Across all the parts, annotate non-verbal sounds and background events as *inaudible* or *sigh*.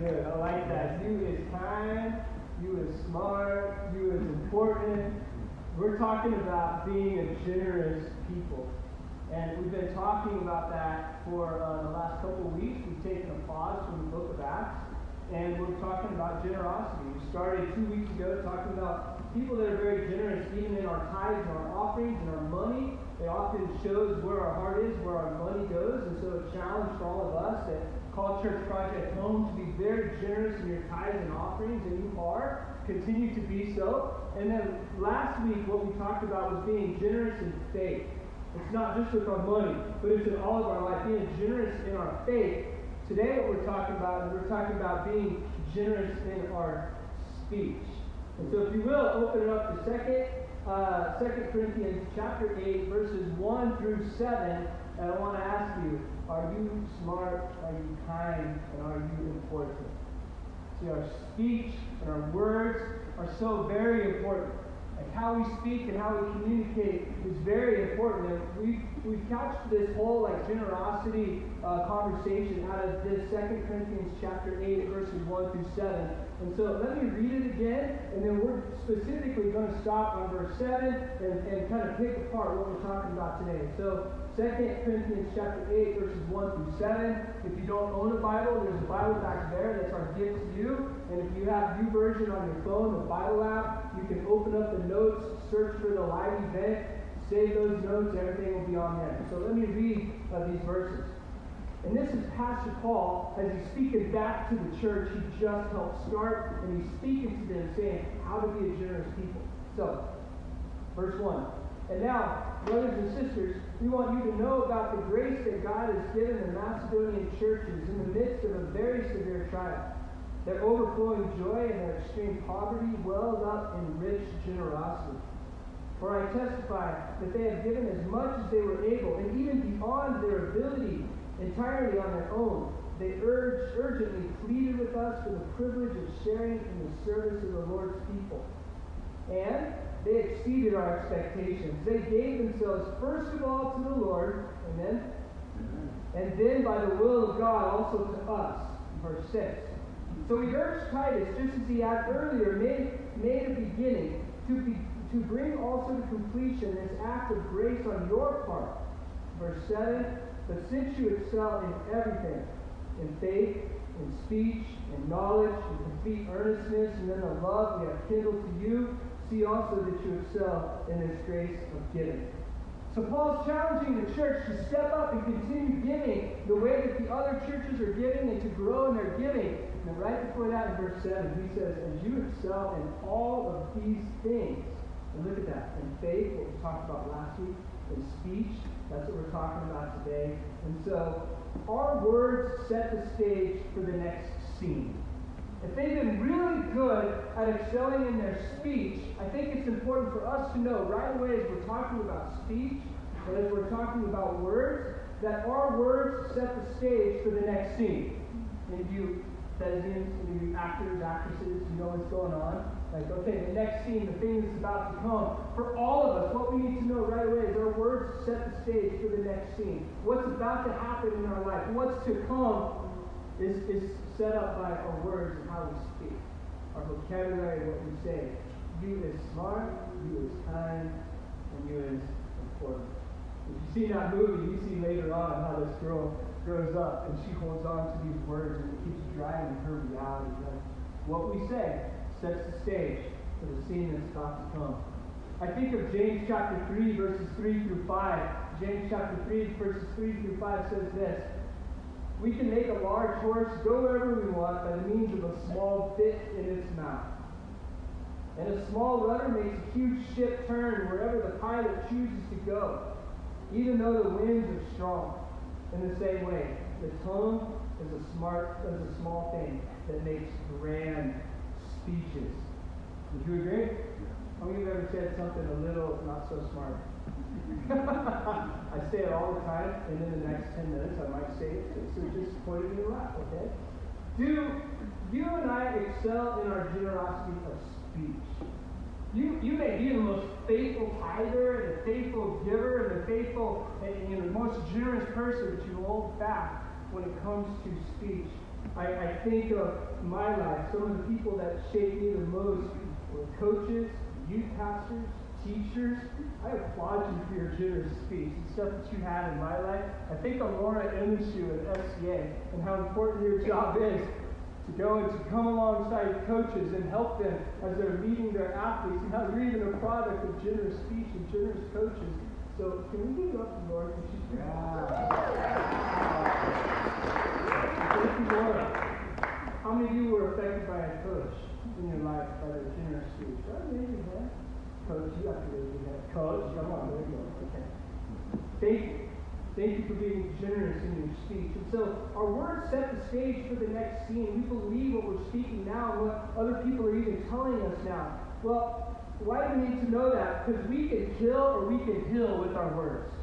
good. I like that. You is kind, you is smart, you is important. We're talking about being a generous people. And we've been talking about that for uh, the last couple of weeks. We've taken a pause from the book of Acts, and we're talking about generosity. We started two weeks ago talking about people that are very generous, even in our tithes and our offerings and our money. It often shows where our heart is, where our money goes. And so, a challenge for all of us at Call Church Project Home to be very generous in your tithes and offerings, and you are. Continue to be so. And then last week, what we talked about was being generous in faith. It's not just with our money, but it's in all of our life. Being generous in our faith. Today, what we're talking about is we're talking about being generous in our speech. And so, if you will, open it up to second, uh, Second Corinthians chapter eight, verses one through seven. And I want to ask you: Are you smart? Are you kind? And are you important? See, our speech and our words are so very important. Like how we speak and how we communicate is very important. And we've, we've this whole like generosity uh, conversation out of this Second Corinthians chapter 8, verses 1 through 7. And so let me read it again, and then we're specifically going to stop on verse 7 and, and kind of pick apart what we're talking about today. So 2 Corinthians chapter 8, verses 1 through 7. If you don't own a Bible, there's a Bible back there. That's our gift to you. And if you have YouVersion on your phone, the Bible app, you can open up the notes, search for the live event, save those notes, everything will be on there. So let me read uh, these verses. And this is Pastor Paul as he's speaking back to the church he just helped start, and he's speaking to them saying how to be a generous people. So, verse 1. And now, brothers and sisters, we want you to know about the grace that God has given the Macedonian churches in the midst of a very severe trial. Their overflowing joy and their extreme poverty welled up in rich generosity. For I testify that they have given as much as they were able, and even beyond their ability, entirely on their own. They urged, urgently pleaded with us for the privilege of sharing in the service of the Lord's people. And they exceeded our expectations. They gave themselves first of all to the Lord, amen, and then by the will of God also to us. Verse 6. So he urged Titus, just as he had earlier made, made a beginning, to, be, to bring also to completion this act of grace on your part. Verse 7. But since you excel in everything, in faith, in speech, in knowledge, in complete earnestness, and in the love we have kindled to you, see also that you excel in this grace of giving. So Paul's challenging the church to step up and continue giving the way that the other churches are giving and to grow in their giving. And right before that in verse 7, he says, As you excel in all of these things, and look at that, in faith, what we talked about last week, in speech, that's what we're talking about today. And so our words set the stage for the next scene. If they've been really good at excelling in their speech, I think it's important for us to know right away as we're talking about speech and as we're talking about words, that our words set the stage for the next scene. Any of you thespians, of you actors, actresses, you know what's going on? Like, okay, the next scene, the thing that's about to come. For all of us, what we need to know right away is our words set the stage for the next scene. What's about to happen in our life, what's to come is, is set up by our words and how we speak, our vocabulary, what we say. You is smart, you is kind, and you is important. If you see that movie, you see later on how this girl grows up and she holds on to these words and it keeps driving her reality. What we say sets the stage for the scene that's about to come. I think of James chapter 3, verses 3 through 5. James chapter 3, verses 3 through 5 says this we can make a large horse go wherever we want by the means of a small bit in its mouth. And a small rudder makes a huge ship turn wherever the pilot chooses to go, even though the winds are strong. In the same way, the tongue is a smart is a small thing that makes grand speeches. Would you agree? How many of you ever said something a little not so smart? *laughs* I say it all the time, and in the next 10 minutes I might say it too. So just point at me laugh, okay? Do you and I excel in our generosity of speech? You, you may be the most faithful tither the faithful giver and the faithful and you know, the most generous person, but you hold back when it comes to speech. I, I think of my life, some of the people that shaped me the most were coaches, youth pastors, teachers. I applaud you for your generous speech and stuff that you had in my life. I think of Laura Emishu at FCA and how important your job is to go and to come alongside coaches and help them as they're leading their athletes and how you're even a product of generous speech and generous coaches. So can we give up to Laura? She's Thank you, Laura. How many of you were affected by a coach in your life by their generous speech? Right, your hand. Coach, you have to hand. Coach, come on, there you go. Okay. Thank you. Thank you for being generous in your speech. And so our words set the stage for the next scene. We believe what we're speaking now and what other people are even telling us now. Well, why do we need to know that? Because we can kill or we can heal with our words.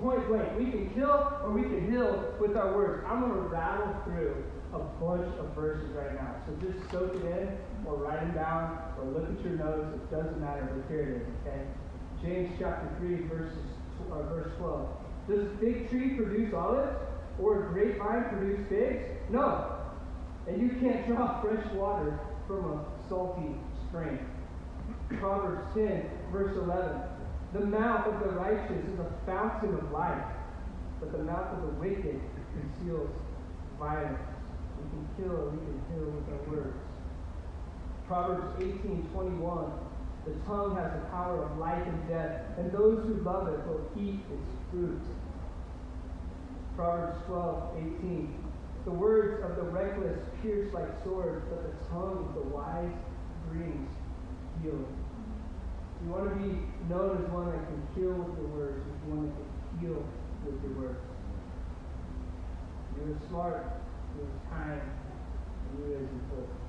Point blank. We can kill or we can heal with our words. I'm going to rattle through a bunch of verses right now. So just soak it in or write them down or look at your notes. It doesn't matter, but here it is, okay? James chapter 3, verses, uh, verse 12. Does a fig tree produce olives? Or a grapevine produce figs? No. And you can't draw *laughs* fresh water from a salty spring. Proverbs 10, verse 11. The mouth of the righteous is a fountain of life, but the mouth of the wicked conceals violence. We can kill or we can heal with our words. Proverbs 18, 21. The tongue has the power of life and death, and those who love it will eat its fruit. Proverbs 12, 18. The words of the reckless pierce like swords, but the tongue of the wise brings healing. You want to be known as one that can kill with your words, as one that can heal with your words. You're smart, you're kind, and you're as important.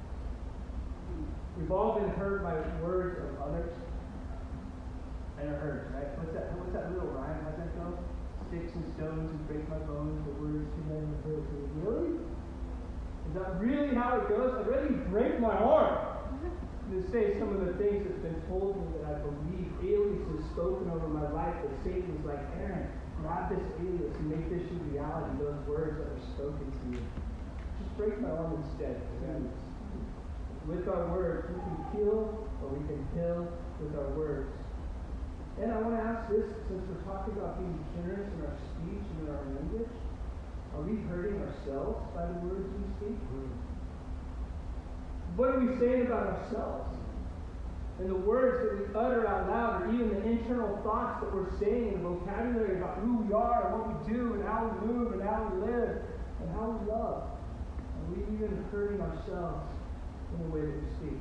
We've all been hurt by words of others, and it hurts, right? What's that? What's that little rhyme? How's that go? Sticks and stones and break my bones, but words too many hurt me. Really? Is that really how it goes? I really break my heart to say some of the things that's been told me that I believe. Alias has spoken over my life that Satan's like, Aaron, grab this alias and make this your reality, those words that are spoken to you. Just break my arm instead, With our words, we can kill or we can heal with our words. And I want to ask this, since we're talking about being generous in our speech and in our language, are we hurting ourselves by the words we speak? Mm-hmm. What are we saying about ourselves? And the words that we utter out loud, or even the internal thoughts that we're saying, the vocabulary about who we are and what we do and how we move and how we live and how we love. Are we even hurting ourselves in the way that we speak?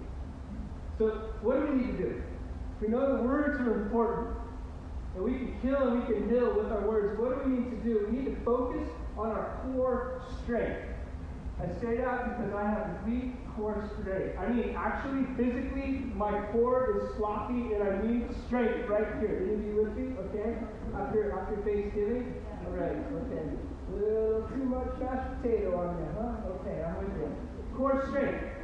So, what do we need to do? We know the words are important, and we can kill and we can heal with our words. What do we need to do? We need to focus on our core strength. I say that because I have weak core strength. I mean, actually, physically, my core is sloppy and I need strength right here. Any of you with me? Okay? After, after Thanksgiving? All right, okay. A little too much mashed potato on there, huh? Okay, I'm with you. Core strength.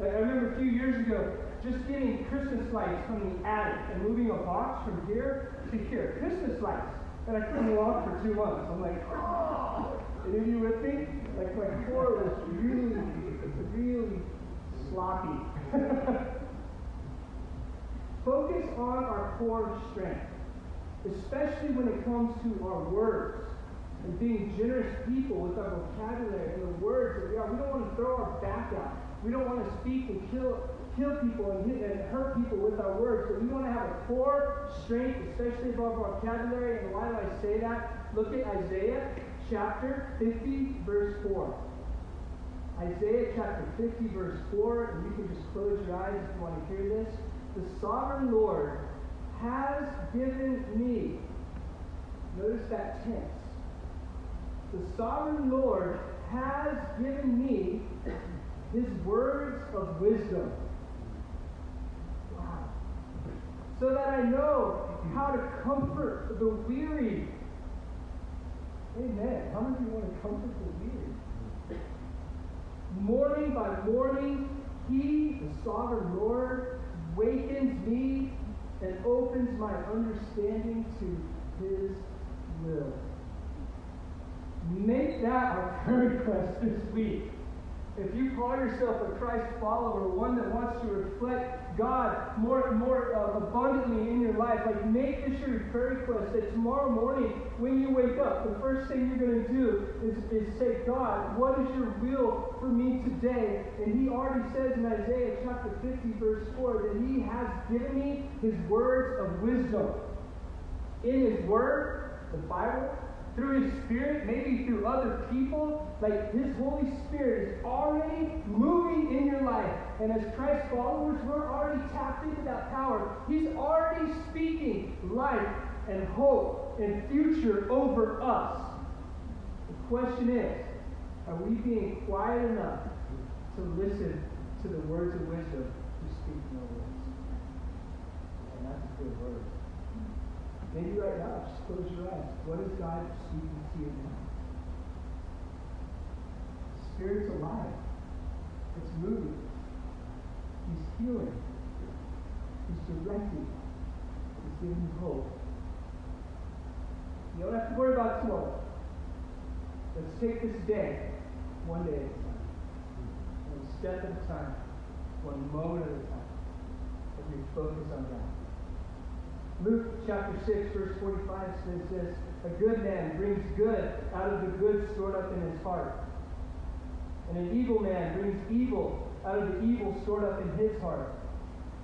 I remember a few years ago just getting Christmas lights from the attic and moving a box from here to here. Christmas lights. And I couldn't walk for two months. I'm like, ah. oh! Any of you with me? Like my core was really, really sloppy. *laughs* Focus on our core strength, especially when it comes to our words and being generous people with our vocabulary and the words that we are. We don't want to throw our back out. We don't want to speak and kill kill people and, hit, and hurt people with our words. But we want to have a core strength, especially of our vocabulary. And why do I say that? Look at Isaiah chapter 50, verse 4. Isaiah chapter 50, verse 4, and you can just close your eyes if you want to hear this. The sovereign Lord has given me, notice that tense. The sovereign Lord has given me his words of wisdom. Wow. So that I know how to comfort the weary Amen. How many of you want to comfort the weary? Morning by morning, He, the sovereign Lord, wakens me and opens my understanding to His will. Make that our prayer request this week. If you call yourself a Christ follower, one that wants to reflect God more more uh, abundantly in your life, like make this your prayer request that tomorrow morning when you wake up, the first thing you're going to do is, is say, God, what is your will for me today? And he already says in Isaiah chapter 50, verse 4, that he has given me his words of wisdom. In his word, the Bible, through His Spirit, maybe through other people. Like His Holy Spirit is already moving in your life. And as Christ followers, we're already tapped into that power. He's already speaking life and hope and future over us. The question is are we being quiet enough to listen to the words of wisdom who speak no words? And that's a good word. Maybe right now, just close your eyes. What is God speaking to you now? The Spirit's alive. It's moving. He's healing. He's directing. He's giving you hope. You don't have to worry about tomorrow. Let's take this day, one day at a time, one step at a time, one moment at a time, as we focus on God. Luke chapter 6, verse 45 says this A good man brings good out of the good stored up in his heart. And an evil man brings evil out of the evil stored up in his heart.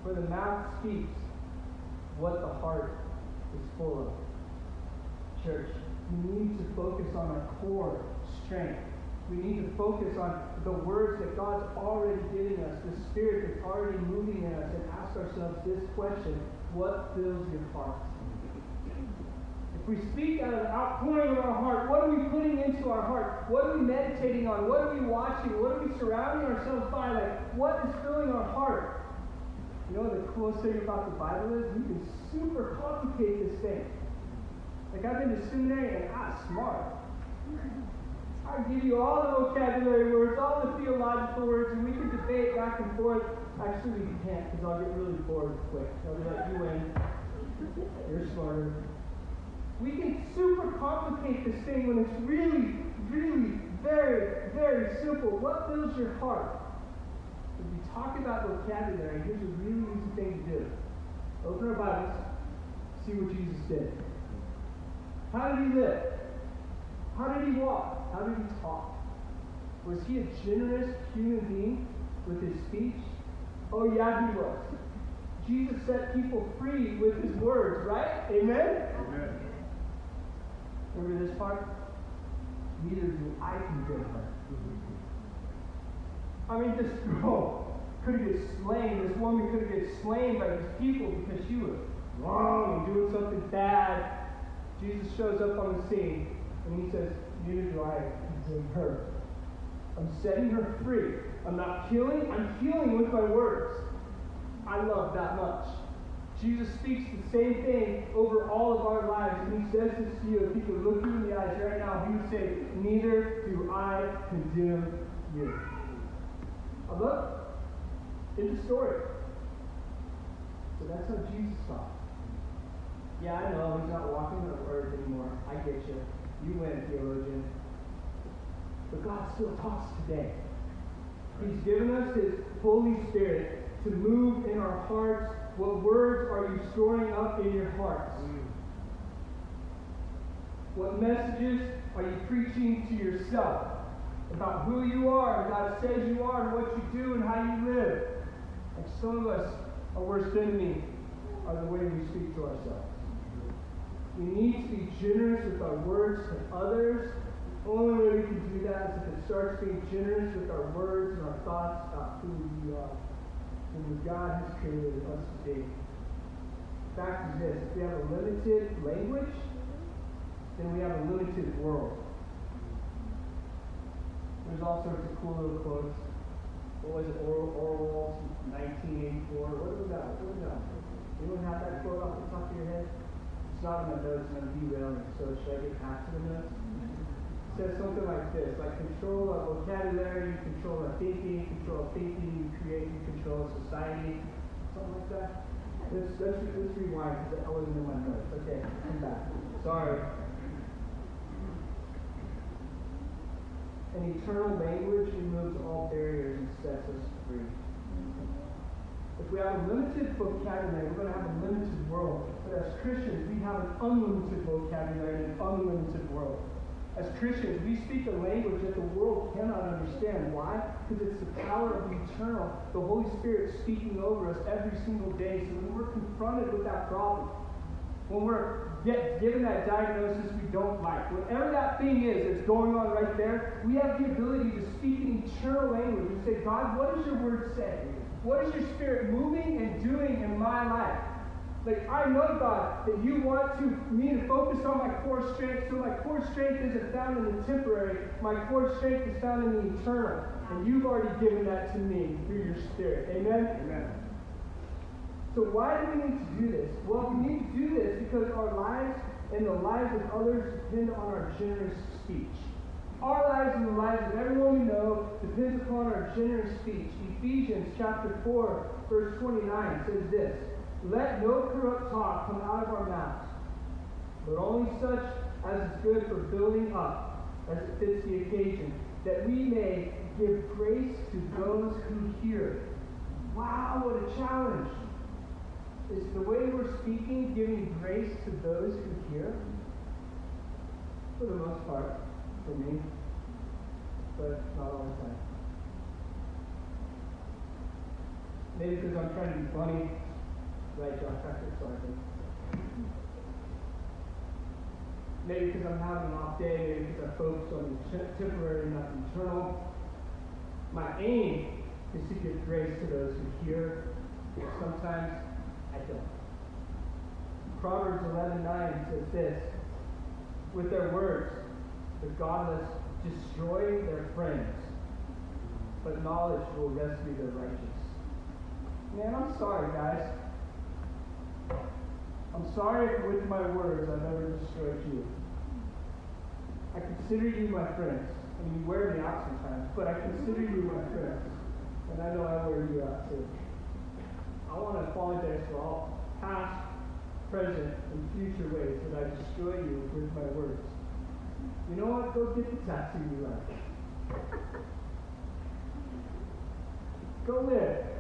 For the mouth speaks what the heart is full of. Church, we need to focus on our core strength. We need to focus on the words that God's already giving us, the Spirit that's already moving in us, and ask ourselves this question what fills your heart? If we speak out of the outpouring of our heart, what are we putting into our heart? What are we meditating on? What are we watching? What are we surrounding ourselves by? Like, what is filling our heart? You know the coolest thing about the Bible is we can super complicate this thing. Like I've been to seminary and I'm smart. I give you all the vocabulary words, all the theological words, and we can debate back and forth Actually, we can't because I'll get really bored quick. I'll be like, you win. You're smarter. We can super complicate this thing when it's really, really very, very simple. What fills your heart? If we talk about vocabulary, here's a really easy thing to do. Open our Bibles, see what Jesus did. How did he live? How did he walk? How did he talk? Was he a generous human being with his speech? Oh, yeah, he was. Jesus set people free with his words, right? Amen? Amen. Remember this part? Neither do I condemn her. I mean, this girl could have get slain. This woman could have get slain by these people because she was wrong and doing something bad. Jesus shows up on the scene and he says, Neither do I condemn her. I'm setting her free. I'm not killing, I'm healing with my words. I love that much. Jesus speaks the same thing over all of our lives, and he says this to you. If he could look you in the eyes right now, he would say, Neither do I condemn you. I look, in the story. So that's how Jesus thought. Yeah, I know, he's not walking on earth anymore. I get you. You win, theologian. But God still talks today. He's given us His Holy Spirit to move in our hearts. What words are you storing up in your hearts? What messages are you preaching to yourself about who you are, and God says you are, and what you do, and how you live? And some of us, our worst enemy, are the way we speak to ourselves. We need to be generous with our words to others only way we can do that is if it starts being generous with our words and our thoughts about who we are and who God has created us to be. Fact is this if we have a limited language, then we have a limited world. There's all sorts of cool little quotes. What was it, Orwell, 1984? What was that? What was that? Anyone have that quote off the top of your head? It's not in my notes, and I'm derailing, so should I get past to the notes? Says something like this, like control of vocabulary, control of thinking, control of thinking, you create, you control society, something like that. Let's, let's, let's rewind because I wasn't in my notes. Okay, come back. Sorry. An eternal language removes all barriers and sets us free. If we have a limited vocabulary, we're going to have a limited world. But as Christians, we have an unlimited vocabulary and an unlimited world. As Christians, we speak a language that the world cannot understand. Why? Because it's the power of the eternal, the Holy Spirit speaking over us every single day. So when we're confronted with that problem, when we're given that diagnosis we don't like, whatever that thing is that's going on right there, we have the ability to speak in eternal language and say, God, what does your word say? What is your spirit moving and doing in my life? Like, I know, God, that you want to me to focus on my core strength, so my core strength isn't found in the temporary. My core strength is found in the eternal. And you've already given that to me through your spirit. Amen? Amen. So why do we need to do this? Well, we need to do this because our lives and the lives of others depend on our generous speech. Our lives and the lives of everyone we know depends upon our generous speech. Ephesians chapter 4, verse 29 says this. Let no corrupt talk come out of our mouths, but only such as is good for building up, as it fits the occasion, that we may give grace to those who hear. Wow, what a challenge! Is the way we're speaking giving grace to those who hear? For the most part, for me, but not all the time. Maybe because I'm trying to be funny Right, John Patrick Sargent. Maybe because I'm having an off day, maybe because I focus on the temporary, not the eternal. My aim is to give grace to those who hear, but sometimes I don't. Proverbs 11:9 says this: With their words, the godless destroy their friends, but knowledge will rescue the righteous. Man, I'm sorry, guys. I'm sorry if with my words I've ever destroyed you. I consider you my friends. And you wear me out sometimes, but I consider you my friends. And I know I wear you out too. I want to apologize for all past, present, and future ways that I destroy you with my words. You know what? Go get the tattoo you like. Go live.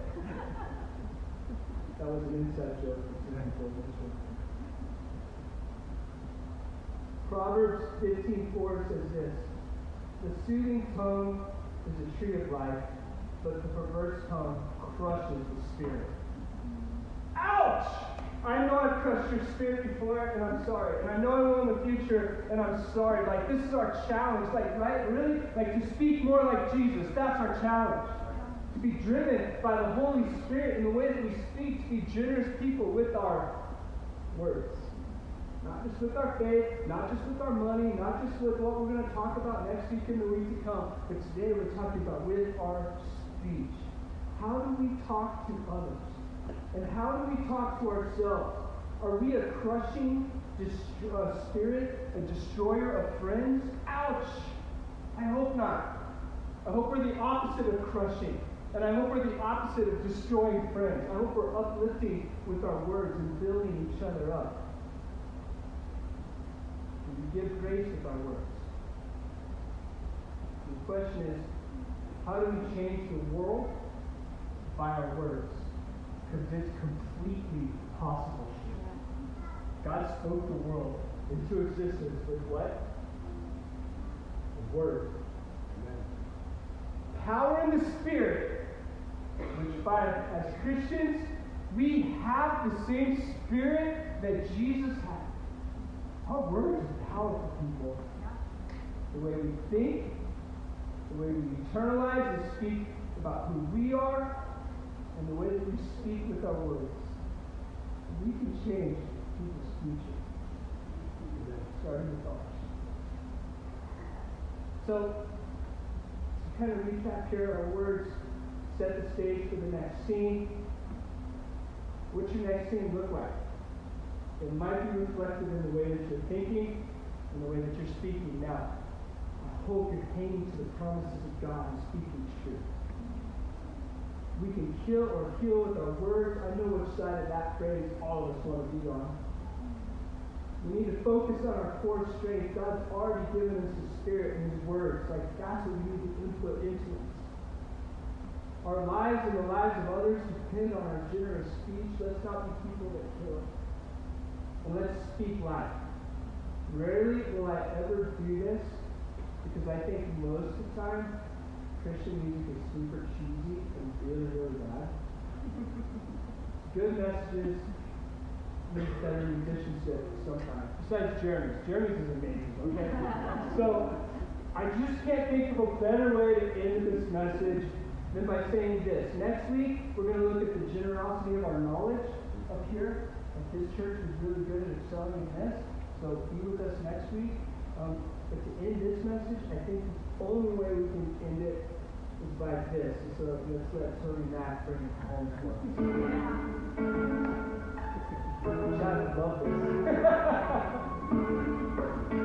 That was an inside joke. Proverbs 15:4 says this: The soothing tongue is a tree of life, but the perverse tongue crushes the spirit. Ouch! I know I've crushed your spirit before, and I'm sorry. And I know I will in the future, and I'm sorry. Like, this is our challenge. Like, right? Really? Like, to speak more like Jesus. That's our challenge to be driven by the Holy Spirit in the way that we speak, to be generous people with our words. Not just with our faith, not just with our money, not just with what we're going to talk about next week and the week to come, but today we're talking about with our speech. How do we talk to others? And how do we talk to ourselves? Are we a crushing uh, spirit, a destroyer of friends? Ouch! I hope not. I hope we're the opposite of crushing. And I hope we're the opposite of destroying friends. I hope we're uplifting with our words and building each other up. And we give grace with our words. The question is, how do we change the world? By our words. Because it's completely possible. God spoke the world into existence with what? The word. Power in the Spirit which by as Christians, we have the same spirit that Jesus had. Our words are powerful people. The way we think, the way we internalize and speak about who we are, and the way that we speak with our words. We can change people's future. Starting with ours. So, to kind of recap here, our words set the stage for the next scene. What's your next scene look like? It might be reflected in the way that you're thinking and the way that you're speaking. Now, I hope you're hanging to the promises of God and speaking truth. We can kill or heal with our words. I know which side of that phrase all of us want to be on. We need to focus on our core strength. God's already given us His Spirit and His words. Like that's what we need to input into us. Our lives and the lives of others depend on our generous speech. Let's not be people that kill. And let's speak life. Rarely will I ever do this because I think most of the time Christian music is super cheesy and really, really bad. *laughs* Good messages make better musicianship sometimes. Besides Jeremy's. Jeremy's is amazing, okay? *laughs* so I just can't think of a better way to end this message than by saying this. Next week, we're going to look at the generosity of our knowledge up here. And his church is really good at excelling in this. So be with us next week. Um, but to end this message, I think the only way we can end it is by this. So let's let TobyMac bring it home for us. *laughs* Which I love this. *laughs*